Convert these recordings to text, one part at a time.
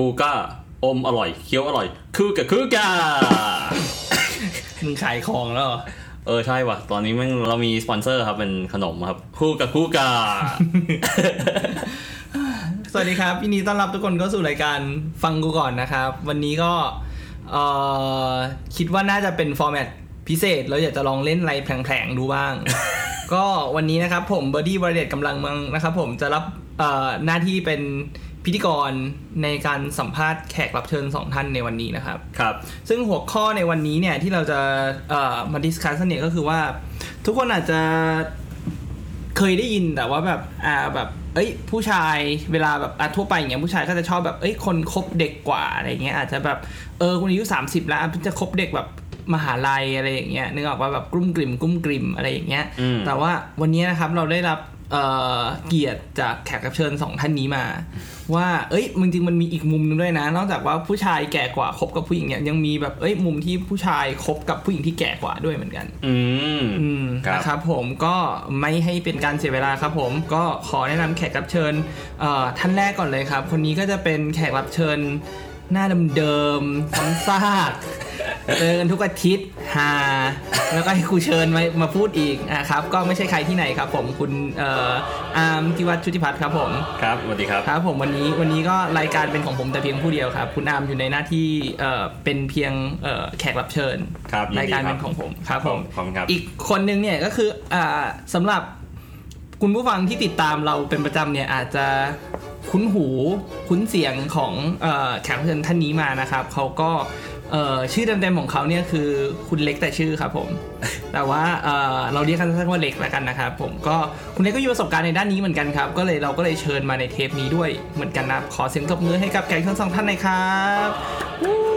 คูก้าอมอร่อยเคี้ยวอร่อยคูกะคูกามึงขายของแล้วเหรอเออใช่ว่ะ ตอนนี้แม่งเรามีสปอนเซอร์ครับเป็นขนมครับ คูกะคูกาสวัสดีครับยินดีต้อนรับทุกคนเข้าสู่รายการฟังกูก่อนนะครับ วันนี้ก็เอ่อคิดว่าน่าจะเป็น format พิเศษ เราอยากจะลองเล่นอะไรแผลงๆดูบ้าง ก็วันนี้นะครับผมเบอร์ดี้บริเดตกำลังมังนะครับผมจะรับเอ่อหน้าที่เป็น พิธีกรในการสัมภาษณ์แขกรับเชิญสองท่านในวันนี้นะครับ ครับ ซึ่งหัวข้อในวันนี้เนี่ยที่เราจะเอ่อมาดิสคัสเนี่ยก็คือว่า ทุกคนอาจจะเคยได้ยินแต่ว่าแบบอ่าแบบเอ้ย ผู้ชายเวลาแบบอะทั่วไปอย่างเงี้ยผู้ชายก็จะชอบแบบเอ้ยคนคบเด็กกว่าอะไรเงี้ยอาจจะแบบเออคนอายุ30 แล้วอะจะคบเด็กแบบมหาลัยอะไรอย่างเงี้ยนึกออกว่าแบบกลุ้มกลิ่มกลุ้มกลิ่มอะไรอย่างเงี้ยอืมแต่ว่าวันนี้นะครับเราได้รับ เอ่อเกียรติจากแขกรับเชิญสองท่านนี้มา ว่า เอ้ยมันจริงมันมีอีกมุมนึงด้วยนะ นอกจากว่าผู้ชายแก่กว่าคบกับผู้หญิงเนี่ยยังมีแบบเอ้ยมุมที่ผู้ชายคบกับผู้หญิงที่แก่กว่าด้วยเหมือนกัน อืมอืมครับนะครับผมก็ไม่ให้เป็นการเสียเวลาครับผมก็ขอแนะนำแขกรับเชิญเอ่อท่านแรกก่อนเลยครับ คนนี้ก็จะเป็นแขกรับเชิญ หน้าเดิมๆซ้ำซากเจอกันทุกอาทิตย์ฮาแล้วก็ให้ครูเชิญมามาพูดอีกนะครับ ก็ไม่ใช่ใครที่ไหนครับ ผมคุณเอ่ออาร์มทิวัฒน์ชุติพัฒน์ครับผมครับสวัสดีครับครับผมวันนี้วันนี้ก็รายการเป็นของผมแต่เพียงผู้เดียวครับ คุณอาร์มอยู่ในหน้าที่เอ่อเป็นเพียงเอ่อแขกรับเชิญครับยินดีรายการครัเป็บนของผมครับผมขอบคุณครับอีกคนนึงเนี่ยก็คืออ่าสำหรับคุณผู้ฟังที่ติดตามเราเป็นประจำเนี่ยอาจจะ คุ้นหูคุ้นเสียงของออแขกรับเชิญท่านนี้มานะครับเขาก็เอ่อชื่อเต็มๆของเขาเนี่ยคือคุณเล็กแต่ชื่อครับผม แต่ว่าเอ่อเราเรียกกันสั้นว่าเล็กแล้วกันนะครับผมก็คุณเล็กก็มีประสบการณ์ในด้านนี้เหมือนกันครับ ก็เลยเราก็เลยเชิญมาในเทปนี้ด้วยเหมือนกันนะขอเสียงตบมือให้กับแขกรับเชิญสองท่านหน่อยครับ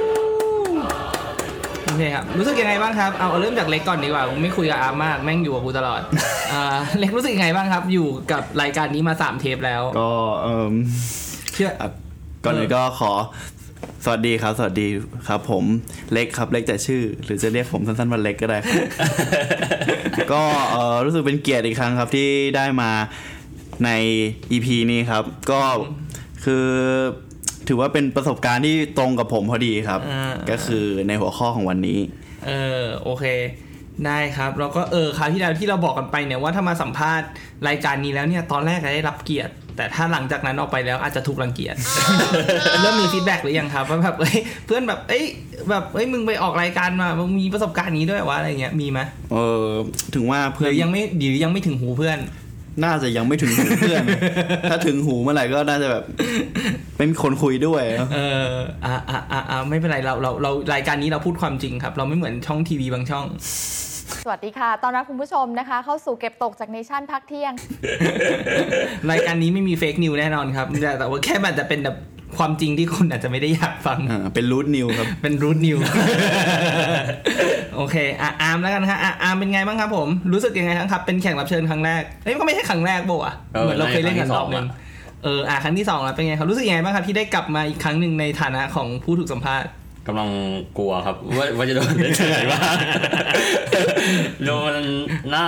อเคครับรู้สึกยังไงบ้างครับเอาเอาเริ่มจากเล็กก่อนดีกว่าผมไม่คุยกับอาร์มมากแม่งอยู่กับกูตลอดอ่าเล็กรู้สึกยังไงบ้างครับ อยู่กับรายการนี้มาสามเทปแล้วก็เอ่มเชื่ออะก่อนอื่นก็ขอสวัสดีครับ สวัสดีครับ ผมเล็กครับเล็กแต่ชื่อ หรือจะเรียกผมสั้นๆว่าเล็กก็ได้ครับก็เอ่อรู้สึกเป็นเกียรติอีกครั้งครับที่ได้มาใน EP นี้ครับ ก็คือ ถือว่าเป็นประสบการณ์ที่ตรงกับผมพอดีครับอ่าก็คือในหัวข้อของวันนี้ เออโอเค ได้ครับแล้วก็เออคราวที่แล้วที่เราบอกกันไปเนี่ยว่าถ้ามาสัมภาษณ์รายการนี้แล้วเนี่ยตอนแรกจะได้รับเกียรติ แต่ถ้าหลังจากนั้นออกไปแล้วอาจจะถูกรังเกียจเริ่มมี feedback หรือยังครับว่าแบบเอ้ยเพื่อนแบบเอ้ยแบบเอ้ยมึงไปออกรายการมามึงมีประสบการณ์นี้ด้วยวะอะไรเงี้ยมีไหมเออถึงว่าหเพื่อรืนอยังไม่หรือยังไม่ถึงหูเพื่อน น่าจะยังไม่ถึงหูเพื่อน ถ้าถึงหูเมื่อไหร่ก็น่าจะแบบเป็นคนคุยด้วย เอออ่าอ่าอ่าอ่าไม่เป็นไรเราเราเรารายการนี้เราพูดความจริงครับ เราไม่เหมือนช่องทีวีบางช่อง สวัสดีค่ะ ตอนรับคุณผู้ชมนะคะ เข้าสู่เก็บตกจากเนชั่นพักเที่ยง รายการนี้ไม่มี fake news แน่นอนครับ แต่แต่ว่าแค่มันจะเป็นแบบ ความจริงที่คุณอาจจะไม่ได้อยากฟังอ่าเป็น rude news ครับ เป็น rude news โอเคอะอาร์มแล้วกันฮะอะอาร์มเป็นไงบ้างครับผม รู้สึกยังไงบ้างครับ เป็นแขกรับเชิญครั้งแรกเอ้ยก็ไม่ใช่ครั้งแรกโบอะเออเหมือนเราเคยเล่นกันในรครั้อบงที่หสองนึ่งอะเอออะครั้งที่สองแล้วเป็นไงครับ รู้สึกยังไงบ้างครับที่ได้กลับมาอีกครั้งหนึ่งในฐานะของผู้ถูกสัมภาษณ์กำลังกลัวครับ ว่าว่าจะโดนได้ที่ไหนบ้างโดนหน้า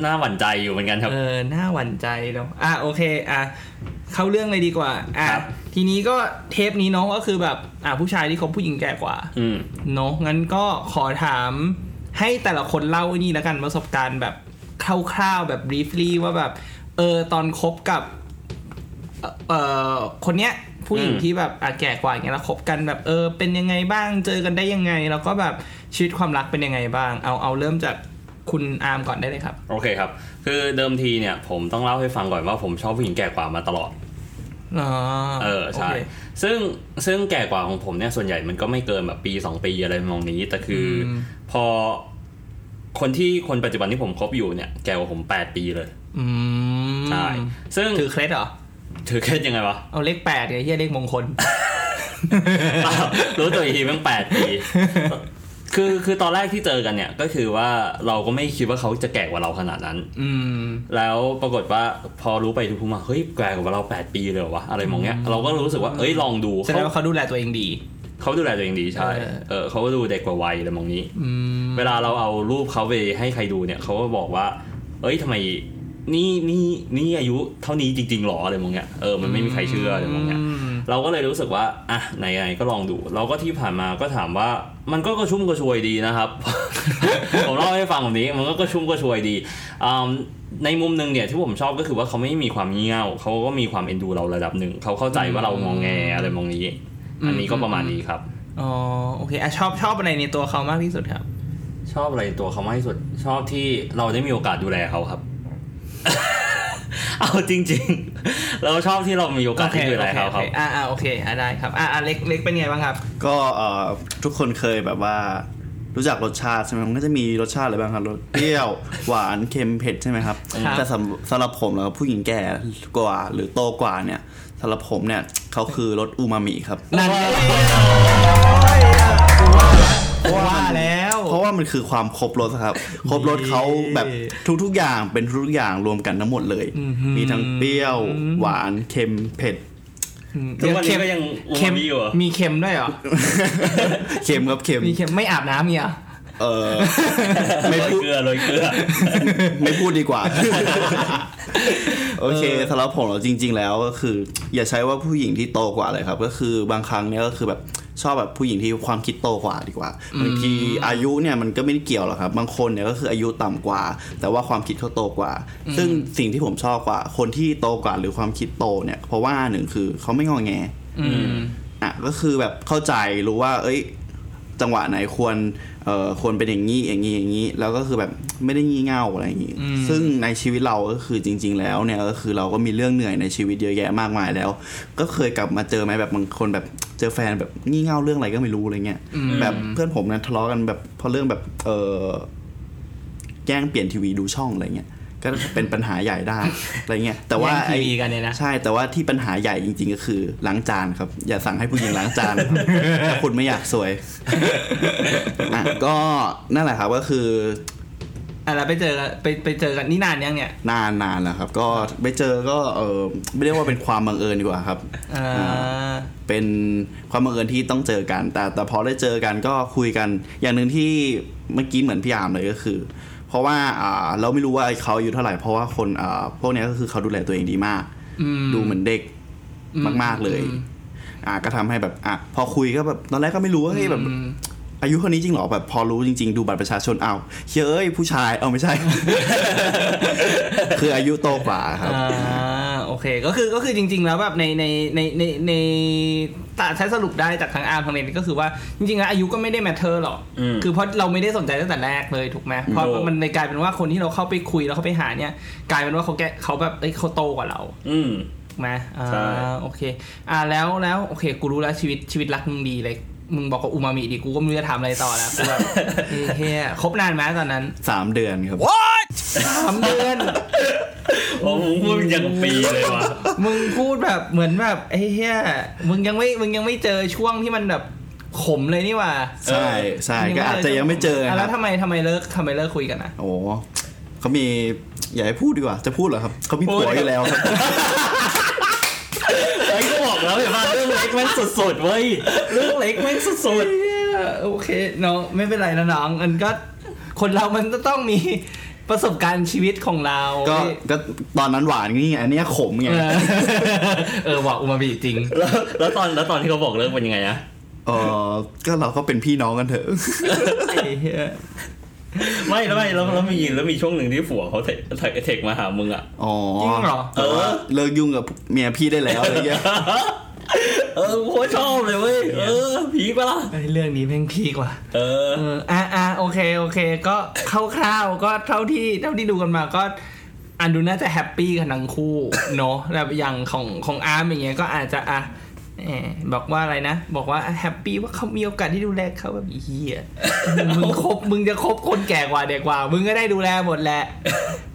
หน้าหวั่นใจอยู่เหมือนกันครับ เออหน้าหวั่นใจเนาะอะโอเค อะเข้าเรื่องเลยดีกว่าอะครับ ทีนี้ก็เทปนี้เนาะก็คือแบบ อะผู้ชายที่คบผู้หญิงแก่กว่าอืมเนาะงั้นก็ขอถามให้แต่ละคนเล่าไอ้นี่แล้วกันประสบการณ์แบบคร่าวๆแบบ briefly ว่าแบบ เออตอนคบกับ เอ่อเอ่อคนเนี้ยผู้หญิงอืมที่แบบอะแก่กว่าอย่างเงี้ยแล้วคบกันแบบเออ เป็นยังไงบ้างเจอกันได้ยังไง แล้วก็แบบชีวิตความรักเป็นยังไงบ้าง เอาเอาเริ่มจากคุณอาร์มก่อนได้เลยครับ โอเคครับ คือเดิมทีเนี่ยผมต้องเล่าให้ฟังก่อนว่าผมชอบผู้หญิงแก่กว่ามาตลอดอ๋อ เออใช่โคซึ่งซึ่งแก่กว่าของผมเนี่ยส่วนใหญ่มันก็ไม่เกินแบบปีสองปีอะไรมองนี้ แต่คืออมพอคนที่คนปัจจุบันที่ผมคบอยู่เนี่ยแก่กว่าผมแปดปีเลยอืมใช่ ซึ่งถือเคล็ดเหรอ ถือเคล็ดยังไงวะ เอาเลขแปดไงเฮียเลขมงคลอ้าวรู้ตัวอีกทีแม่งแปดปี คือคือตอนแรกที่เจอกันเนี่ยก็คือว่าเราก็ไม่คิดว่าเขาจะแก่กว่าเราขนาดนั้น อืมแล้วปรากฏว่าพอรู้ไปทุกภูมิมาเฮ้ยแก่กว่าเราแปดปีเลยเหรอวะอะไรมองเงี้ยเราก็รู้สึกว่าเอ้ยลองดูแสดงว่าเขาดูแลตัวเองดีเขาดูแลตัวเองดีใช่เออเออเขาก็ดูเด็กกว่าวัยอะไรมองนี้อืมเวลาเราเอารูปเขาไปให้ใครดูเนี่ยเขาก็บอกว่า เอ้ยทำไมนี่นี่นี่อายุเท่านี้จริงๆหรออะไรมองเงี้ยเออมันไม่มีใครเชื่ออะไรมองเงี้ยอืม เราก็เลยรู้สึกว่าอะไหนๆก็ลองดู เราก็ที่ผ่านมาก็ถามว่ามันก็กระชุ่มกระชวยดีนะครับ ผมเล่าให้ฟังแบบนี้มันก็กระชุ่มกระชวยดีอืมในมุมหนึ่งเนี่ยที่ผมชอบก็คือว่าเขาไม่มีความงี่เง่าเขาก็มีความเอ็นดูเราระดับหนึ่งเขาเข้าใจว่าเรางองแงอะไรมองนี้ อันนี้ก็ประมาณนี้ครับอ๋อโอเคอะชอบชอบอะไรในตัวเขามากที่สุดครับ ชอบอะไรตัวเขามากที่สุด ชอบที่เราได้มีโอกาสดูแลเขาครับ เอาจริง ๆ เราชอบที่เรามีโอกาสที่ดูแลเขาครับโอเคอ่าอ่าโอเคอ่าได้ครับอ่าอ่าเล็กเล็กเป็นไงบ้างครับ ก็เอ่อทุกคนเคยแบบว่ารู้จักรสชาติใช่ไหมมันก็จะมีรสชาติอะไรบ้างครับรสเปรี้ยวหวานเค็มเผ็ดใช่ไหมครับครับแต่สำสำหรับผมแล้วผู้หญิงแก่กว่าหรือโตกว่าเนี่ยสำหรับผมเนี่ยเขาคือรสอูมามิครับนั่นไงว่าแล้ว เพราะว่ามันคือความครบรสครับ ครบรสเขาแบบทุกๆอย่างเป็นทุกๆอย่างรวมกันทั้งหมดเลย มีทั้งเปรี้ยว หวานเค็มเผ็ดทุกวันนี้ก็ยังอูเค็มามมิอยู่เหรอมีเค็มด้วยเหรอ เค็มครับเค็ม มีเค็มไม่อาบน้ำเนี่ย เออไม่โรยพูดเกลือโรยเกลือ ไม่พูดดีกว่า โอเคสำหรับผมเราจริง ๆ แล้วก็คือ อย่าใช้ว่าผู้หญิงที่โตกว่าเลยครับ ก็คือบางครั้งเนี่ยก็คือแบบชอบแบบผู้หญิงที่ความคิดโตกว่าดีกว่าบางทีอายุเนี่ยมันก็ไม่ได้เกี่ยวหรอกครับ บางคนเนี่ยก็คืออายุต่ำกว่า แต่ว่าความคิดเขาโตกว่า ซึ่งสิ่งที่ผมชอบกว่า คนที่โตกว่าหรือความคิดโตเนี่ย เพราะว่าหนึ่งคือเขาไม่งอแงอืมอะก็คือแบบเข้าใจรู้ว่า เอ้ย จังหวะไหนควร เอ่อควรเป็นอย่างนี้อย่างนี้อย่างนี้ แล้วก็คือแบบไม่ได้งี่เง่าอะไรอย่างนี้อืมซึ่งในชีวิตเราก็คือจริง ๆ แล้วเนี่ยก็คือเราก็มีเรื่องเหนื่อยในชีวิตเยอะแยะมากมายแล้ว ก็เคยกลับมาเจอไหมแบบบางคนแบบเจอแฟนแบบงี่เง่าเรื่องอะไรก็ไม่รู้อะไรเงี้ยแบบเพื่อนผมเนี่ยทะเลาะกันแบบเพราะเรื่องแบบเออแย่งเปลี่ยนทีวีดูช่องอะไรเงี้ย ก็เป็นปัญหาใหญ่ได้อะไรเงี้ยแต่ว่าแย่งทีไอ้วีกันเนี่ยนะใช่แต่ว่าที่ปัญหาใหญ่จริง ๆ ก็คือล้างจานครับ อย่าสั่งให้ผู้หญิงล้างจานถ้าคุณไม่อยากสวยอะก็นั่นแหละครับก็คืออะแล้วไปเจอไปไปเจอกันนี่นานยังเนี่ย นานนานแล้วครับ ก็ไปเจอก็เออไม่เรียกว่าเป็นความบังเอิญดีกว่าครับอ่าเป็นความบังเอิญที่ต้องเจอกัน แต่แต่พอได้เจอกันก็คุยกัน อย่างหนึ่งที่เมื่อกี้เหมือนพี่อามเลยก็คือ เพราะว่าอ่าเราไม่รู้ว่าเขาอายุเท่าไหร่ เพราะว่าคนอ่าพวกเนี้ยก็คือเขาดูแลตัวเองดีมากอืมดูเหมือนเด็กมาก ๆเลยอืมอ่าก็ทำให้แบบอะพอคุยก็แบบตอนแรกก็ไม่รู้ว่าเฮ้ยแบบอืมอายุเท่านี้จริงเหรอแบบพอรู้จริง ๆ ดูบัตรประชาชนเอาเฮ้ยเอ้ยผู้ชายเอาไม่ใช่ คืออายุโตกว่าครับอ่า โอเค ก็คือก็คือจริง ๆ แล้วแบบในในในในในตาใช้สรุปได้จากทางอาร์มทางเรนก็คือว่าจริงๆแล้วอายุก็ไม่ได้แมทเทอร์หรอกอืมคือเพราะเราไม่ได้สนใจตั้งแต่แรกเลยถูกไหมเพราะถูกมันเลยกลายเป็นว่าคนที่เราเข้าไปคุยแล้วเขาไปหาเนี่ย กลายเป็นว่าเขาแกเขาแบบเอ้ยเขาโตกว่าเรา อืมถูกไหมอ่าใช่โอเค อ่าแล้วแล้วโอเค กูรู้แล้วชีวิตชีวิตรักมึงดีเลย มึงบอกว่าอูมามิดีกูก็ไม่รู้จะถามอะไรต่อแล้วกูแบบเฮ้ยเฮ้ยคบนานไหมตอนนั้นสามเดือนครับสามเดือน โอ้โหพูดยังปีเลยว่ะมึงพูดแบบเหมือนแบบไอ้เฮียมึงยังไม่มึงยังไม่เจอช่วงที่มันแบบขมเลยนี่หว่า ใช่ใช่ก็อาจจะยังไม่เจออะคแล้รัวบทำไมทำไมเลิกทำไมเลิกคุยกันอะ โอ้เขามีอย่าให้พูดดีกว่าจะพูดเหรอครับเขามีผัวอยู่แล้วครับ ไอ้ยก็บอกแล้วเห็นป่ะเรื่องเล็ก แม่งสุดๆเว้ยเรื่องเล็กแม่งสุดเหี้ยโอเคน้องไม่เป็นไรนะน้องมันก็คนเรามันก็ต้องมีประสบการณ์ชีวิตของเรา ก็ก็ตอนนั้นหวานนี่ไงอันเนี้ยขมไงเออเออบอกอูมาบิจริงๆแล้วแล้วตอนแล้วตอนที่เขาบอกเลิกเป็นยังไงอะเออก็เราก็เป็นพี่น้องกันเถอะไอ้เหี้ยไม่แล้วไม่แล้วแล้วมีแล้วมีช่วงหนึ่งที่ผัวเขา text text text มาหามึงอะอ๋อจริงเหรอแต่ว่าเลิกยุ่งกับเมียพี่ได้แล้วอะไรเงี้ย เออโคตรชอบเลยเว้ย เออผีปะล่ะไอ้เรื่องนี้แม่ง peak ว่ะเออเออ อะอะโอเค โอเค ก็คร่าวๆ ก็เท่าที่เท่าที่ดูกันมาก็อันดูน่าจะ happy กันทั้งคู่เนาะแบบอย่างของของอาร์มอย่างเงี้ยก็อาจจะอะแหมบอกว่าอะไรนะ บอกว่าแฮปปี้ว่าเขามีโอกาสที่ดูแลเขาแบบอีเหี้ยมึงคบมึงจะคบคนแก่กว่าเด็กกว่า มึงก็ได้ดูแลหมดแหละ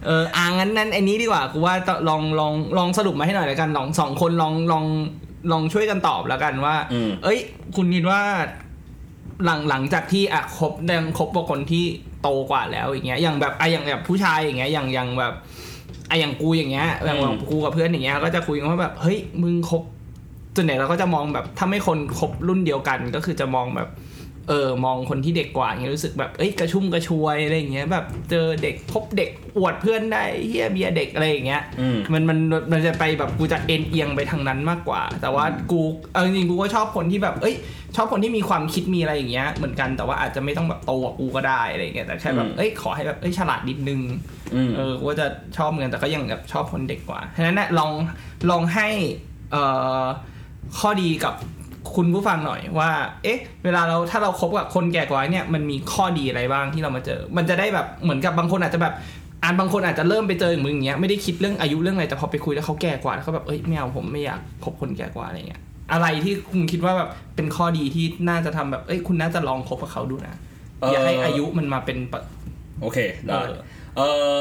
เอออ่างั้นนั้นไอ้นี้ดีกว่ากูว่าลองลองลองสรุปมาให้หน่อยแล้วกันลองสองคนลองลอง ลองช่วยกันตอบแล้วกันว่าอืมเอ้ย คุณคิดว่า หลังหลังจากที่อะคบแดงคบกับคนที่โตกว่าแล้วอย่างเงี้ยอย่างแบบอะอย่างแบบผู้ชายอย่างเงี้ยอย่างอย่างแบบอะอย่างกูอย่างเงี้ยแบบอืมกูกับเพื่อนอย่างเงี้ยก็จะคุยกันว่าแบบเฮ้ยมึงคบส่วนใหญ่เราก็จะมองแบบถ้าไม่คนคบรุ่นเดียวกัน ก็คือจะมองแบบ เออมองคนที่เด็กกว่าอย่างเงี้ยรู้สึกแบบเอ้ยกระชุ่มกระชวยอะไรอย่างเงี้ยแบบเจอเด็กพบเด็กอวดเพื่อนได้เฮียเบียร์เด็กอะไรอย่างเงี้ยอืมมันมันมันจะไปแบบกูจะเอ็นเอียงไปทางนั้นมากกว่า แต่ว่ากูเอาจริงๆกูก็ชอบคนที่แบบ เอ้ย ชอบคนที่มีความคิดมีอะไรอย่างเงี้ยเหมือนกันแต่ว่าอาจจะไม่ต้องแบบโตกว่ากูก็ได้อะไรอย่างเงี้ยแต่แค่แบบอืมเอ้ยขอให้แบบเอ้ยฉลาดนิดนึงอืมเออกูก็จะชอบเหมือนกันแต่ก็ยังแบบชอบคนเด็กกว่าฉะนั้นเนี่ยลองลองให้เอ่อข้อดีกับ คุณผู้ฟังหน่อยว่า เอ๊ะ เวลาเราถ้าเราคบกับคนแก่กว่าเนี่ยมันมีข้อดีอะไรบ้างที่เรามาเจอ มันจะได้แบบเหมือนกับบางคนอาจจะแบบอ่านบางคนอาจจะเริ่มไปเจออย่างมึงอย่างเงี้ยไม่ได้คิดเรื่องอายุเรื่องอะไรแต่พอไปคุยแล้วเขาแก่กว่าแล้วเขาแบบเอ้ยไม่เอาผมไม่อยากคบคนแก่กว่าอะไรเงี้ยอะไรที่คุณคิดว่าแบบเป็นข้อดีที่น่าจะทำแบบเอ้ยคุณน่าจะลองคบกับเขาดูนะอย่าให้อายุมันมาเป็นปะโอเคได้เออเอ่อ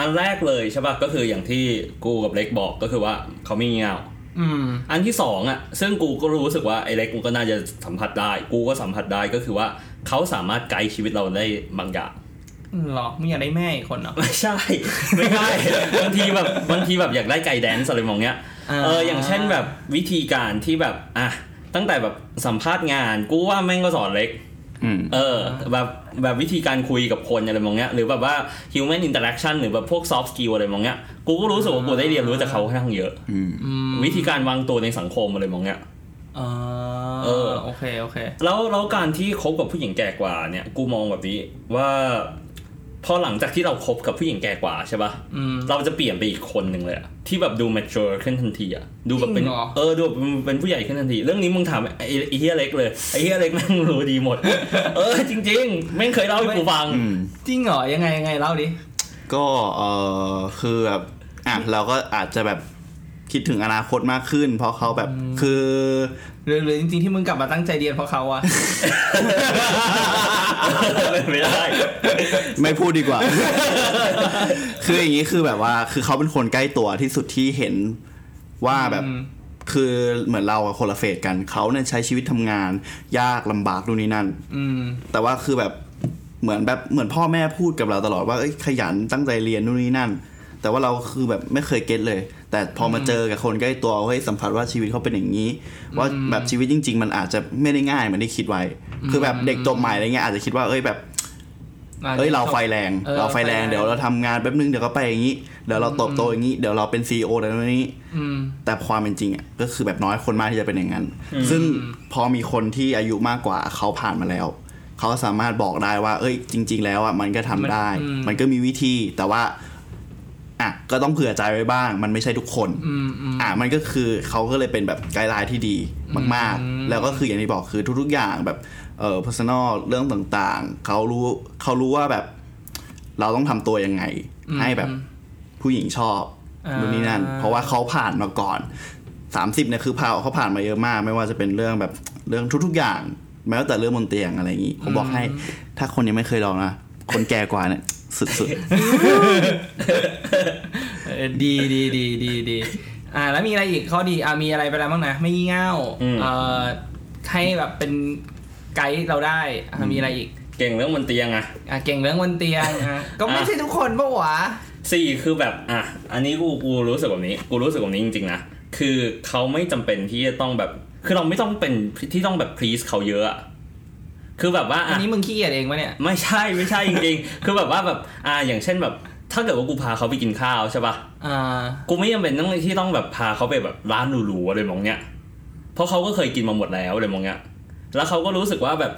อันแรกเลยใช่ป่ะก็คืออย่างที่กูกับเล็กบอกก็คือว่าเขาไม่เงา อืมอันที่สองอะซึ่งกูก็รู้สึกว่าไอ้เล็กกูก็น่าจะสัมผัสได้ กูก็สัมผัสได้ก็คือว่าเขาสามารถไกด์ชีวิตเราได้บางอย่างหรอมึงอยากได้แม่อีกคนเหรอไม่ใช่ ไม่ใช่บางทีแบบบางทีแบบอยากได้ไกด์แดนซ์อะไรมองเงี้ยอ่าเอออย่างเช่นแบบวิธีการที่แบบอะตั้งแต่แบบสัมภาษณ์งาน กูว่าแม่งก็สอนเล็กอืม เออแบบแบบวิธีการคุยกับคนอะไรมองเงี้ยหรือแบบว่า human interaction หรือแบบพวก soft skill อะไรมองเงี้ยกูก็รู้สึกว่ากูได้เรียนรู้จากเขาค่อนข้างเยอะอืมอืมวิธีการวางตัวในสังคมอะไรมองเงี้ยอ่าเออโอเคโอเค แล้วแล้วการที่คบกับผู้หญิงแก่กว่าเนี่ย กูมองแบบนี้ว่า พอหลังจากที่เราคบกับผู้หญิงแก่กว่าใช่ปะอืมเราจะเปลี่ยนไปอีกคนหนึ่งเลยอะที่แบบดู mature ขึ้นทันทีอะดูแบบเป็นจริงเหรอเออดูแบบเป็นผู้ใหญ่ขึ้นทันที เรื่องนี้มึงถามไอ้ไอ้เฮียเล็กเลยไอ้เฮียเล็กแม่งรู้ดีหมด เออจริงๆแม่งเคยเล่าให้กูฟังอืมจริงเหรอยังไงยังไงเล่าดิก็เออคือแบบอะเราก็อาจจะแบบ คิดถึงอนาคตมากขึ้น เพราะเขาแบบคือหรือหรือจริงๆที่มึงกลับมาตั้งใจเรียนเพราะเขาอะไม่ได้ ไม่พูดดีกว่า คืออย่างนี้คือแบบว่า คือเขาเป็นคนใกล้ตัวที่สุดที่เห็นว่าแบบอืมคือเหมือนเราอะคนละเฟสกันเขาเนี่ยใช้ชีวิตทำงาน ยากลำบากนู่นนี่นั่น อืมแต่ว่าคือแบบเหมือนแบบเหมือนพ่อแม่พูดกับเราตลอดว่าเอ้ยขยันตั้งใจเรียนนู่นนี่นั่น แต่ว่าเราคือแบบไม่เคยเก็ตเลย แต่พอมาเจอกับคนใกล้ตัวเฮ้ยสัมผัสว่าชีวิตเขาเป็นอย่างนี้ ว่าแบบชีวิตจริง ๆ มันอาจจะไม่ได้ง่ายเหมือนที่คิดไว้ คือแบบเด็กจบใหม่อะไรเงี้ยอาจจะคิดว่าเอ้ยแบบเอ้ยเราไฟแรงออเราไฟแรงเดี๋ยวเราทำงานแป๊บนึงเดี๋ยวก็ไปอย่างนี้เดี๋ยวเราโตโตอย่างนี้เดี๋ยวเราเป็น CEO เดี๋ยวนี้อืมแต่ความเป็นจริงอะก็คือแบบน้อยคนมากที่จะเป็นอย่างนั้น ซึ่งพอมีคนที่อายุมากกว่าเขาผ่านมาแล้วเขาสามารถบอกได้ว่า เอ้ย จริง ๆ แล้วอะมันก็ทำได้มันอืมมันก็มีวิธีแต่ว่า อะก็ต้องเผื่อใจไว้บ้าง มันไม่ใช่ทุกคนอืมอืมอะมันก็คือเขาก็เลยเป็นแบบ guideline ที่ดีมากอืมๆแล้วก็คืออย่างที่บอกคือทุก ๆ อย่างแบบเอ่อ personal เรื่องต่างๆเขารู้เขารู้ว่าแบบ เราต้องทำตัวยังไง ให้แบบผู้หญิงชอบอ่านู่นนี่นั่น เพราะว่าเขาผ่านมาก่อน30เนี่ยคือพาเขาผ่านมาเยอะมาก ไม่ว่าจะเป็นเรื่องแบบเรื่องทุก ๆ อย่างแม้แต่เรื่องบนเตียงอะไรอย่างนี้ผมบอกให้ ถ้าคนยังไม่เคยลองนะคนแก่กว่าเนี่ย สุดเออดีดีดีดีดีอ่า แล้วมีอะไรอีกข้อดีอ่ามีอะไรไปแล้วบ้างนะ ไม่งี่เง่าอืมเอ่อให้แบบเป็นไกด์เราได้อ่ามีอะไรอีก เก่งเรื่องบนเตียงอะอะเก่งเรื่องบนเตียงอะก็ไม่ใช่ทุกคนปะวะสี่คือแบบอะอันนี้กูกูรู้สึกแบบนี้ กูรู้สึกแบบนี้จริงๆนะคือเขาไม่จำเป็นที่จะต้องแบบ คือเราไม่ต้องเป็นที่ต้องแบบ please เขาเยอะอะ คือแบบว่าอันอะนี้มึงขี้เกียจเองปะเนี่ยไม่ใช่ไม่ใช่จริงๆ คือแบบว่าแบบอ่าอย่างเช่นแบบ ถ้าเกิดว่ากูพาเขาไปกินข้าวใช่ปะอ่ากูไม่จำเป็นต้องที่ต้องแบบพาเขาไปแบบร้านหรูๆอะไรมองเนี้ยเพราะเขาก็เคยกินมาหมดแล้วอะไรมองเนี้ยแล้วเขาก็รู้สึกว่าแบบ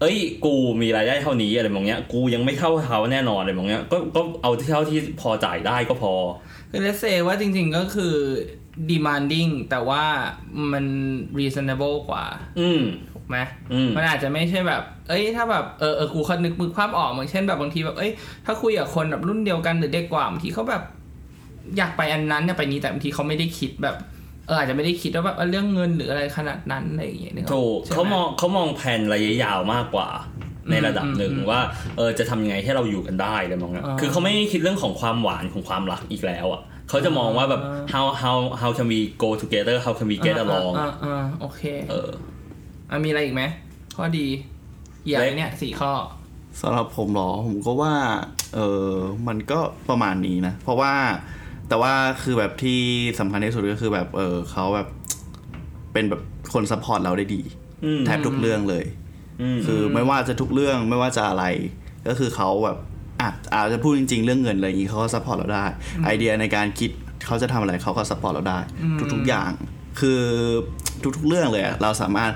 เอ้ย กูมีรายได้เท่านี้อะไรมองเนี้ย กูยังไม่เท่าเขาแน่นอนอะไรมองเนี้ยก็ก็เอาเท่าที่พอจ่ายได้ก็พอคือเลเซว่าจริง ๆก็คือ demanding แต่ว่ามัน reasonable กว่า อืมถูก ไหมอืมมันอาจจะไม่ใช่แบบ เอ้ย ถ้าแบบ เออเออกูเขานึกมือภาพออกเหมือนเช่นแบบบางทีแบบ เอ้ย ถ้าคุยกับคนแบบรุ่นเดียวกันหรือเด็กกว่าบางทีเขาแบบ อยากไปอันนั้นอยากไปนี้แต่บางทีเขาไม่ได้คิดแบบเอออาจจะไม่ได้คิดว่าแบบเออเรื่องเงินหรืออะไรขนาดนั้นอะไรอย่างเงี้ยนึออถูกใช่ไหเขามองเขามองแผนระยะยาวมากกว่า ในระดับหนึ่งอืมอืมว่าเออจะทำยังไงให้เราอยู่กันได้อะไรมองเนี้ยอ่าคือเขาไม่ได้คิดเรื่องของความหวานของความรักอีกแล้วอะเขาจะมองว่าแบบอ่า how how how can we go together how can we get along อ่าอ่าโอเคเออ อะมีอะไรอีกไหมข้อดีเหยียบเล็กเนี่ยสี่ข้อๆสำหรับผมเหรอผมก็ว่า เออมันก็ประมาณนี้นะ เพราะว่าแต่ว่าคือแบบที่สำคัญที่สุดก็คือแบบเออเขาแบบเป็นแบบคน support เราได้ดีอืมแทบทุกเรื่องเลยอืมคือไม่ว่าจะทุกเรื่องไม่ว่าจะอะไร ก็คือเขาแบบอะอาจจะพูดจริง ๆ เรื่องเงินอะไรอย่างนี้เขาก็ support เราได้ ไอเดียในการคิดเขาจะทำอะไรเขาก็ support เราได้ ทุกๆอย่าง คือทุกๆเรื่องเลยอะเราสามารถ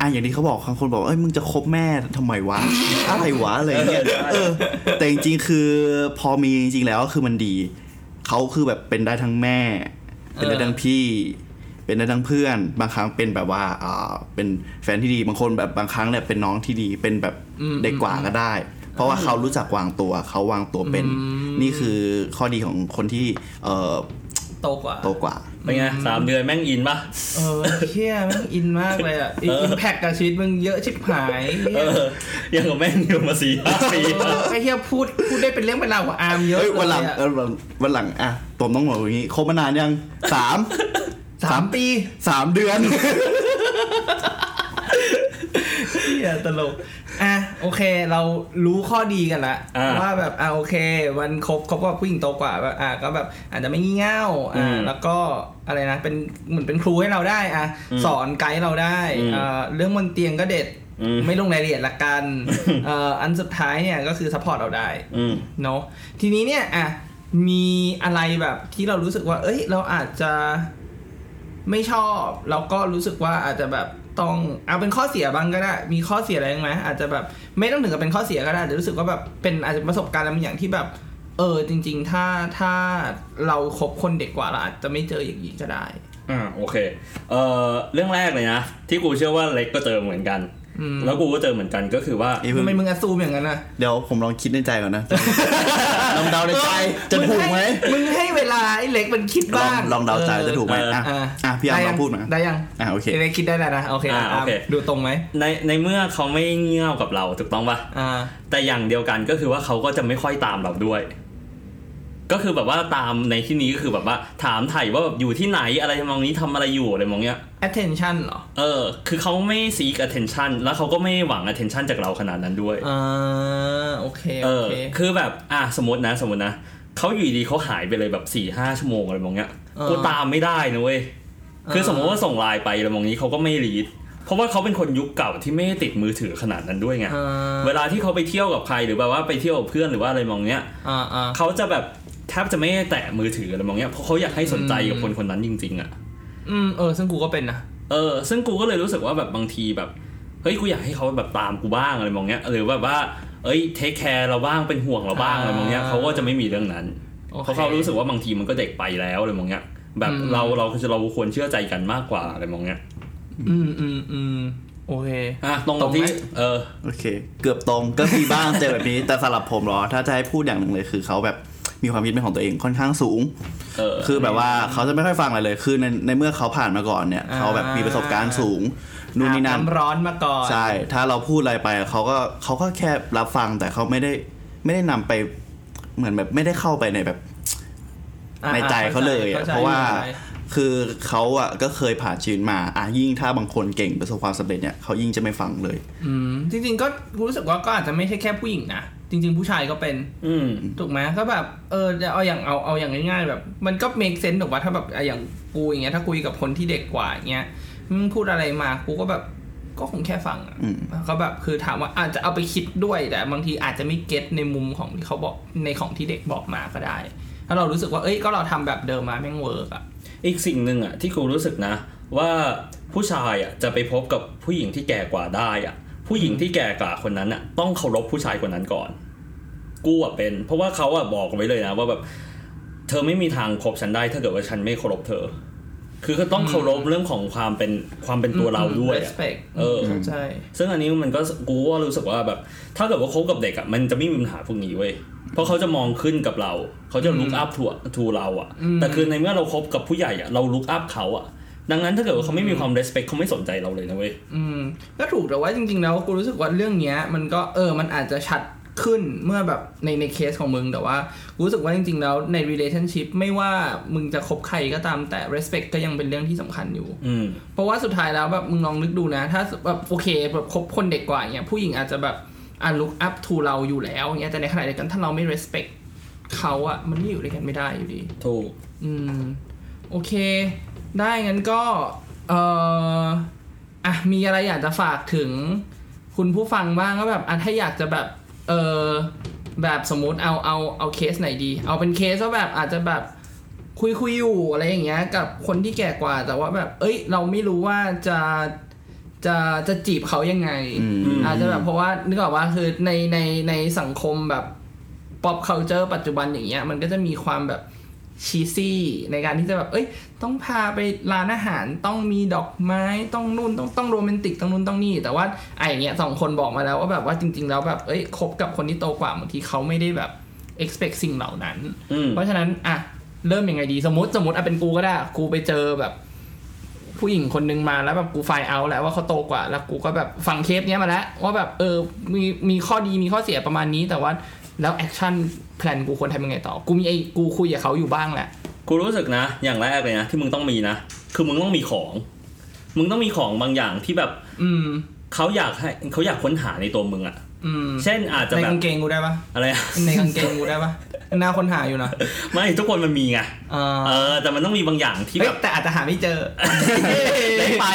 อะอย่างที่เขาบอกบางคนบอกเอ้ยมึงจะคบแม่ทำไมวะอะไรวะอะไรเงี้ยเออ แต่จริงๆคือพอมีจริงๆแล้วคือมันดีเขาคือแบบเป็นได้ทั้งแม่ เป็นได้ทั้งพี่ เป็นได้ทั้งเพื่อน บางครั้งเป็นแบบว่าอ่าเป็นแฟนที่ดีบางคนแบบบางครั้งเนี่ยเป็นน้องที่ดีเป็นแบบเด็กกว่าก็ได้ เพราะว่าเขารู้จักวางตัวเขาวางตัวเป็น นี่คือข้อดีของคนที่เอ่อโตกว่าโตกว่า เป็นไงสามเดือนแม่งอินปะเออเชี่ยแม่งอินมากเลยอะอินแพคกับชีวิตมึงเยอะชิบหายเออยังกับแม่งอยู่มาสี่ห้าปีเออไอ้เฮียพูดพูดได้เป็นเรื่องเป็นราวกว่าอาร์มเยอะเฮ้ยวันหลังเลยอะเออวันวันหลังอะผมต้องบอกอย่างนี้คบมานานยังสามสามปีสามเดือน เฮียตลก อะโอเค เรารู้ข้อดีกันละอ่าว่าแบบอะโอเค วันคบคบกับผู้หญิงโตกว่าแบบอะก็แบบอาจจะไม่งี่เง่าอือ่ามแล้วก็อะไรนะเป็นเหมือนเป็นครูให้เราได้อะอืมสอนไกด์เราได้อืมอ่าเรื่องบนเตียงก็เด็ดอืมไม่ลงรายละเอียดละกันเอ่ออันสุดท้ายเนี่ยก็คือ support เราได้อืมเนาะทีนี้เนี่ยอะมีอะไรแบบที่เรารู้สึกว่า เอ้ย เราอาจจะไม่ชอบ แล้วก็รู้สึกว่าอาจจะแบบ ต้องเอาเป็นข้อเสียบ้างก็ได้ มีข้อเสียอะไรไหมอาจจะแบบไม่ต้องถึงกับเป็นข้อเสียก็ได้แต่รู้สึกว่าแบบเป็นอาจจะประสบการณ์อะไรบางอย่างที่แบบเออจริง ๆ ถ้าถ้าเราคบคนเด็กกว่าเราอาจจะไม่เจออย่างนี้ก็ได้อ่าโอเคเอ่อเรื่องแรกเลยนะที่กูเชื่อว่าเล็กก็เจอเหมือนกัน แล้วกูก็เจอเหมือนกันก็คือว่านี่เพิ่ทำงไมมึงอซูมอย่างนั้นนะเดี๋ยวผมลองคิดในใจก่อนนะลองเดาในใจจะถูกไหมมึงให้เวลาไอ้เล็กมันคิดลอบ้างงลองเดาใจจะถูกไหมเอออะอะอะพี่อาร์มลได้องพูดมาได้ยังอะโอเคเล็กคิดได้แล้วนะโอเคอ่าอะโอเคดูตรงไหมในในเมื่อเขาไม่เงี่ยวกับเราถูกต้องปะอ่าแต่อย่างเดียวกันก็คือว่าเขาก็จะไม่ค่อยตามเราด้วย ก็คือแบบว่าตามในที่นี้ก็คือแบบว่าถามไถ่ว่าแบบอยู่ที่ไหนอะไรทำนองนี้ทำอะไรอยู่อะไรมองเนี้ย attention เหรอ เออ คือเขาไม่ seek attention แล้วเขาก็ไม่หวัง attention จากเราขนาดนั้นด้วยอ่าโอเคเอโออเคคือแบบอะสมมตินะสมมตินะเขาอยู่ดีๆเขาหายไปเลยแบบสี่ห้าชั่วโมงอะไรมองเนี้ยเออกูตามไม่ได้นะเว้ยคือเออสมมติว่าส่งไลน์ไปอะไรมองนี้เขาก็ไม่รีดเพราะว่าเขาเป็นคนยุคเก่าที่ไม่ได้ติดมือถือขนาดนั้นด้วยไงอ่าเวลาที่เขาไปเที่ยวกับใครหรือแบบว่าไปเที่ยวกับเพื่อนหรือว่าอะไรมองเนี้ยอ่าอ่าเขาจะแบบ แทบจะไม่ได้แตะมือถืออะไรมองเนี้ยเพราะเขาอยากให้สนใจกับคนคนนั้นจริง ๆ อะ อืมเออ ซึ่งกูก็เป็นนะเออ ซึ่งกูก็เลยรู้สึกว่าแบบบางทีแบบเฮ้ยกูอยากให้เขาแบบตามกูบ้างอะไรมองเนี้ยหรือแบบว่าเอ้ยเทคแคร์เราบ้างเป็นห่วงเราบ้างอะไรมองเนี้ยเขาก็จะไม่มีเรื่องนั้นโอคเพราะเขารู้สึกว่าบางทีมันก็เด็กไปแล้วอะไรมองเนี้ย แบบอืมเราเราเราควรเชื่อใจกันมากกว่าอะไรมองเนี้ย อืมอืมอืมโอเคอะตรงตรกับงไหมที่เออโอเค เกือบตรงก็มีบ้างเจอแบบนี้แต่สำหรับผมเหรอ ถ้าจะให้พูดอย่างหนึ่งเลยคือเขาแบบ มีความคิดเป็นของตัวเองค่อนข้างสูงเออคือแบบว่าเขาจะไม่ค่อยฟังอะไรเลย คือในในเมื่อเขาผ่านมาก่อนเนี่ยอ่าเขาแบบมีประสบการณ์สูงนู่นนี่นั่นอาบน้ำร้อนมาก่อนใช่ ถ้าเราพูดอะไรไปเขาก็เขาก็แค่รับฟังแต่เขาไม่ได้ไม่ได้นำไปเหมือนแบบไม่ได้เข้าไปในแบบอ่าในใจเขาเลยอะข้ใจเพราะว่าข้ใจ คือเขาอะก็เคยผ่านชีวิตมาอะยิ่งถ้าบางคนเก่งประสบความสำเร็จเนี่ยเขายิ่งจะไม่ฟังเลย อืมจริง ๆ ก็กูรู้สึกว่าก็อาจจะไม่ใช่แค่ผู้หญิงนะจริง ๆ ผู้ชายก็เป็น อืมถูกไหมก็แบบเออเอาอย่างเอาเอาอย่างง่าย ๆ แบบ มันก็ make sense ถูกป่ะถ้าแบบอะอย่างกูอย่างเงี้ยถ้าคุยกับคนที่เด็กกว่าอย่างเงี้ยมึงพูดอะไรมากูก็แบบก็คงแค่ฟังอะอืมก็แบบคือถามว่าอาจจะเอาไปคิดด้วยแต่บางทีอาจจะไม่ get ในมุมของที่เขาบอกในของที่เด็กบอกมาก็ได้ ถ้าเรารู้สึกว่าเอ้ยก็เราทำแบบเดิมมาแม่ง work อะ อีกสิ่งหนึ่งอะที่กูรู้สึกนะ ว่าผู้ชายอะจะไปพบกับผู้หญิงที่แก่กว่าได้อะ ผู้หญิงที่แก่กว่าคนนั้นอะ ต้องเคารพผู้ชายคนนั้นก่อน กูอะเป็น เพราะว่าเขาอะบอกไว้เลยนะ ว่าแบบเธอไม่มีทางคบฉันได้ถ้าเกิดว่าฉันไม่เคารพเธอ คือก็ต้องเคารพเรื่องของความเป็นความเป็นตัวเราด้วยอะ respect เออเข้าใจซึ่งอันนี้มันก็กูว่ารู้สึกว่าแบบ ถ้าเกิดว่าคบกับเด็กอะมันจะไม่มีปัญหาพวกนี้เว้ย เพราะเขาจะมองขึ้นกับเรา เขาจะลุกอัพทูทูเราอะอืมแต่คือในเมื่อเราคบกับผู้ใหญ่อะเราลุกอัพเขาอะ ดังนั้นถ้าเกิดว่าเขาไม่มีความ respect เขาไม่สนใจเราเลยนะเว้ย อืมก็ถูกแต่ว่าจริงๆแล้วกูรู้สึกว่าเรื่องเนี้ย มันก็เออมันอาจจะชัดขึ้นเมื่อแบบในในเคสของมึงแต่ว่ากูรู้สึกว่าจริง ๆ แล้วใน relationship ไม่ว่ามึงจะคบใครก็ตามแต่ respect ก็ยังเป็นเรื่องที่สำคัญอยู่อืมเพราะว่าสุดท้ายแล้วแบบมึงลองนึกดูนะ ถ้าแบบโอเคแบบคบคนเด็กกว่าเนี่ยผู้หญิงอาจจะแบบ อ่า look up to เราอยู่แล้วเงี้ยแต่ในขณะเดียวกันถ้าเราไม่ respect เขาอะมันก็อยู่ด้วยกันไม่ได้อยู่ดี ถูก อืม โอเค ได้งั้นก็ เอออะมีอะไรอยากจะฝากถึง คุณผู้ฟังบ้างก็แบบอะถ้าอยากจะแบบ เออแบบสมมติเอาเอาเอาเคสไหนดี เอาเป็นเคสว่าแบบอาจจะแบบคุยคุยอยู่อะไรอย่างเงี้ย กับคนที่แก่กว่า แต่ว่าแบบ เอ้ย เราไม่รู้ว่าจะ จะจะจีบเขายังไงอืมอาจจะแบบเพราะว่านึกออกว่าคือในในในสังคมแบบ pop culture ปัจจุบันอย่างเงี้ย มันก็จะมีความแบบชีซี่ในการที่จะแบบ เอ้ย ต้องพาไปร้านอาหารต้องมีดอกไม้ต้องนู่นต้องต้องโรแมนติกต้องนู่นต้องนี่ แต่ว่าไออย่างเงี้ยสองคนบอกมาแล้วว่าแบบว่าจริง ๆ แล้วแบบเอ้ยคบกับคนที่โตกว่าบางทีเขาไม่ได้แบบ expect สิ่งเหล่านั้นอืมเพราะฉะนั้นอะเริ่มยังไงดีสมมติสมมติอะเป็นกูก็ได้กูไปเจอแบบ ผู้หญิงคนนึงมาแล้วแบบกูไฟเอาแล้วว่าเขาโตกว่า แล้วกูก็แบบฟังเคสเนี้ยมาแล้ว ว่าแบบเออมีมีข้อดีมีข้อเสียประมาณนี้แต่ว่าแล้ว action plan กูควรทำยังไงต่อ กูมีไอ้กูคุยกับเขาอยู่บ้างแหละ กูรู้สึกนะ อย่างแรกเลยนะที่มึงต้องมีนะ คือมึงต้องมีของ มึงต้องมีของบางอย่างที่แบบ อืมเขาอยากให้เขาอยากค้นหาในตัวมึงอะอืมเช่นอาจจะในแบบกางเกงกูได้ปะอะไรอะ ในกางเกงกูได้ปะ น่าค้นหาอยู่นะไม่ทุกคนมันมีไงเออเออแต่มันต้องมีบางอย่างที่เฮ้แบยบแต่อาจจะหาไม่เจอเล็กไป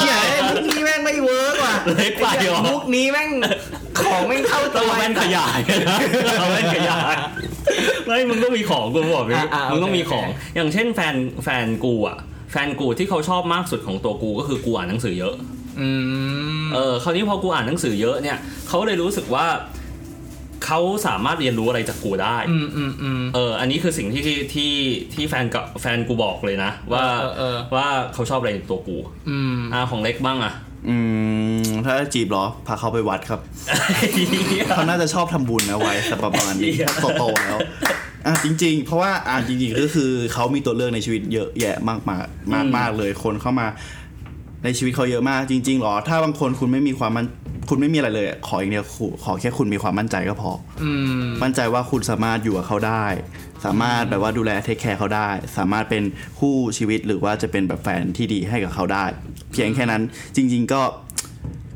เหี้ยมุกนี้แม่งไม่เวิร์กว่ะเล็กไปเหรอมุกนี้แม่งของแม่งเข้าต้ตัองวเอาแว่นขยายนะเอาแว่นขยายไม่มึงต้องมีของกูบอกเลยอะอะมึงต้องมีโอเคของ อย่างเช่นแฟนแฟนกูอะ แฟนกูที่เขาชอบมากสุดของตัวกูก็คือกูอ่านหนังสือเยอะอืมเออคราวนี้พอกูอ่านหนังสือเยอะเนี่ยเขาเลยรู้สึกว่า เขาสามารถเรียนรู้อะไรจากกูได้อืมอืมอืมเออ อันนี้คือสิ่งที่ที่ที่ที่แฟนกับแฟนกูบอกเลยนะ ว่าเออเออว่าเขาชอบอะไรในตัวกูอืมอ่าของเล็กบ้างอะอืมถ้าจีบเหรอพาเขาไปวัดครับเขาน่าจะชอบทำบุญนะไว้แต่ประมาณนี้เหี้ยโตๆแล้วอะจริง ๆ เพราะว่าอะจริงๆก็คือเขามีตัวเลือกในชีวิตเยอะแยะมากมากมากมากเลยคนเข้ามา ในชีวิตเขาเยอะมากจริงๆหรอ ถ้าบางคนคุณไม่มีความมั่นคุณไม่มีอะไรเลยอะขออย่างเดียวขอขอแค่คุณมีความมั่นใจก็พออืมมั่นใจว่าคุณสามารถอยู่กับเขาได้ สามารถแบบว่าดูแลเทคแคร์เขาได้ สามารถเป็นคู่ชีวิตหรือว่าจะเป็นแบบแฟนที่ดีให้กับเขาได้ เพียงแค่นั้นจริง ๆก็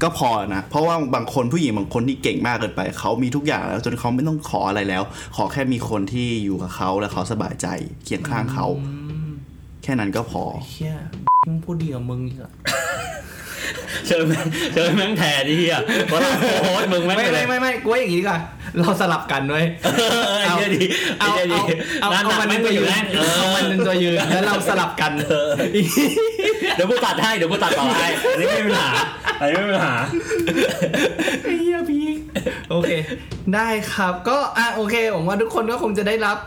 ก็พอนะ เพราะว่าบางคนผู้หญิงบางคนที่เก่งมากเกินไป เขามีทุกอย่างแล้วจนเขาไม่ต้องขออะไรแล้ว ขอแค่มีคนที่อยู่กับเขาและเขาสบายใจเคียงข้างเขา แค่นั้นก็พอเชี่ย มึงพูดดีกับมึงอีกอะเชิญแม่งเชิญแม่งแทนที่เฮียเพราะเราโค้ชมึงแม่งไม่ไปเลไม่ยไม่ไม่กูว่าอย่างนี้ดีกว่าเราสลับกันด้วย เออไอ้เหี้ยดีเอาไอ้เอาเหี้ยดีเอางานหเอานักมันแม่เป็งนไปตัวอยืยู่นแน่เอเอาอมันเป็นตัวยืนแล้วเราสลับกัน เดี๋ยวกูตัดให้ เดี๋ยวกูตัดต่อให้อันนี้ไม่มีปัญหาอันนี้ไม่มีปัญหา ไอ้เฮียพี่โอเค ได้ครับก็อะโอเคผมว่าทุกคนก็คงจะได้รับ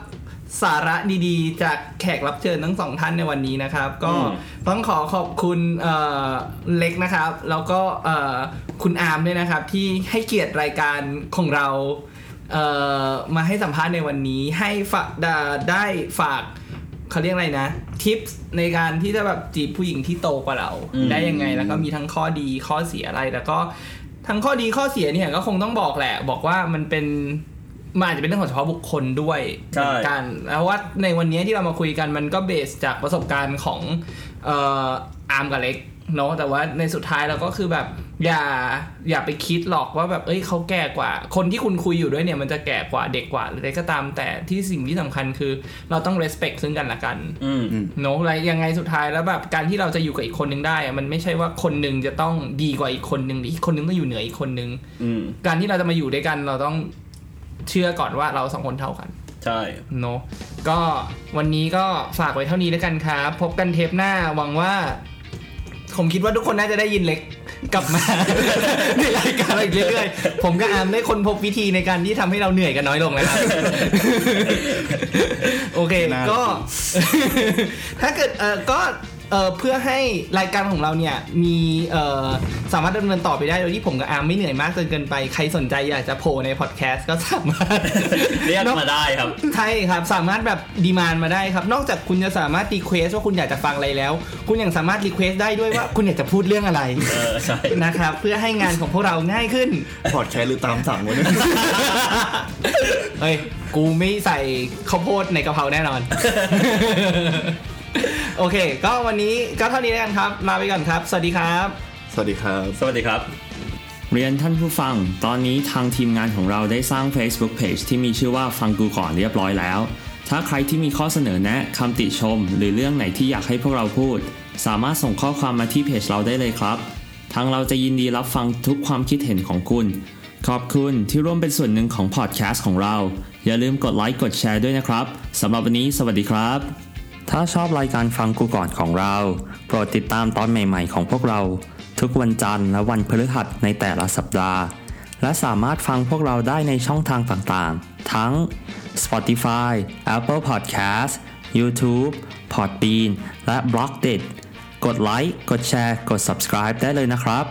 สาระดีๆ จากแขกรับเชิญทั้งสองท่านในวันนี้นะครับ ก็อืมต้องขอขอบคุณเอ่อเล็กนะครับ แล้วก็เอ่อคุณอาร์มด้วยนะครับ ที่ให้เกียรติรายการของเราเอ่อมาให้สัมภาษณ์ในวันนี้ ให้ฝากได้ได้ฝากเขาเรียกอะไรนะทิปในการที่จะแบบจีบผู้หญิงที่โตกว่าเราอืมได้ยังไงแล้วก็มีทั้งข้อดีข้อเสียอะไรแล้วก็ทั้งข้อดีข้อเสียเนี่ยก็คงต้องบอกแหละ บอกว่ามันเป็น มันอาจจะเป็นเรื่องของเฉพาะบุคคลด้วยใช่เหมือนกันแล้วว่าในวันนี้ที่เรามาคุยกันมันก็เบสจากประสบการณ์ของเอ่ออาร์มกับเล็กเนาะแต่ว่าในสุดท้ายเราก็คือแบบอย่าอย่าไปคิดหรอกว่าแบบเอ้ยเขาแก่กว่า คนที่คุณคุยอยู่ด้วยเนี่ยมันจะแก่กว่าเด็กกว่าหรืออะไรก็ตามแต่ที่สิ่งที่สำคัญคือ เราต้อง respect ซึ่งกันและกันอืมเนอะอะไรยังไงสุดท้ายแล้วแบบการที่เราจะอยู่กับอีกคนนึงได้อะมันไม่ใช่ว่าคนหนึ่งจะต้องดีกว่าอีกคนนึงหรืออีกคนนึงต้องอยู่เหนืออีกคนนึงอืมการที่เราจะมาอยู่ด้วยกันเราต้อง เชื่อก่อนว่าเราสองคนเท่ากัน ใช่เนอะก็วันนี้ก็ฝากไว้เท่านี้แล้วกันครับ พบกันเทปหน้าหวังว่า ผมคิดว่าทุกคนน่าจะได้ยินเล็กกลับมา ในรายการเราอีกเรื่อยๆ ผมก็อามได้คนพบวิธีในการที่ทำให้เราเหนื่อยกันน้อยลงนะครับ โอเคน่าก็ ถ้าเกิดเออก็ เออเพื่อให้รายการของเราเนี่ยมีเออสามารถดำเนินต่อไปได้โดยที่ผมกับอาร์มไม่เหนื่อยมากจนเกินไปใครสนใจอยากจะโผล่ในพอดแคสต์ก็สามารถเรียกมาได้ครับ ใช่ครับสามารถแบบ demand มาได้ครับ นอกจากคุณจะสามารถ request ว่าคุณอยากจะฟังอะไรแล้ว คุณยังสามารถ request ได้ด้วยว่าคุณอยากจะพูดเรื่องอะไรเออใช่นะครับเพื่อให้งานของพวกเราง่ายขึ้นพอดแคสต์หรือตามสั่งวะเนี่ยเฮ้ยกูไม่ใส่ข้าวโพดในกะเพราแน่นอน โอเค ก็วันนี้ก็เท่านี้แล้วกันครับลาไปก่อนครับ สวัสดีครับ สวัสดีครับ สวัสดีครับ เรียนท่านผู้ฟัง ตอนนี้ทางทีมงานของเราได้สร้าง Facebook Page ที่มีชื่อว่าฟังกูก่อนเรียบร้อยแล้ว ถ้าใครที่มีข้อเสนอแนะคำติชม หรือเรื่องไหนที่อยากให้พวกเราพูด สามารถส่งข้อความมาที่เพจเราได้เลยครับ ทางเราจะยินดีรับฟังทุกความคิดเห็นของคุณ ขอบคุณที่ร่วมเป็นส่วนหนึ่งของพอดแคสต์ของเรา อย่าลืมกดไลค์กดแชร์ด้วยนะครับสำหรับวันนี้ สวัสดีครับ ถ้าชอบรายการฟังกูก่อนของเรา โปรดติดตามตอนใหม่ๆของพวกเรา ทุกวันจันทร์และวันพฤหัสในแต่ละสัปดาห์ และสามารถฟังพวกเราได้ในช่องทางต่างๆ ทั้ง Spotify, Apple Podcast, YouTube, Podbean และ b l o g d i t กดไลค์ กดแชร์ กด subscribe ได้เลยนะครับ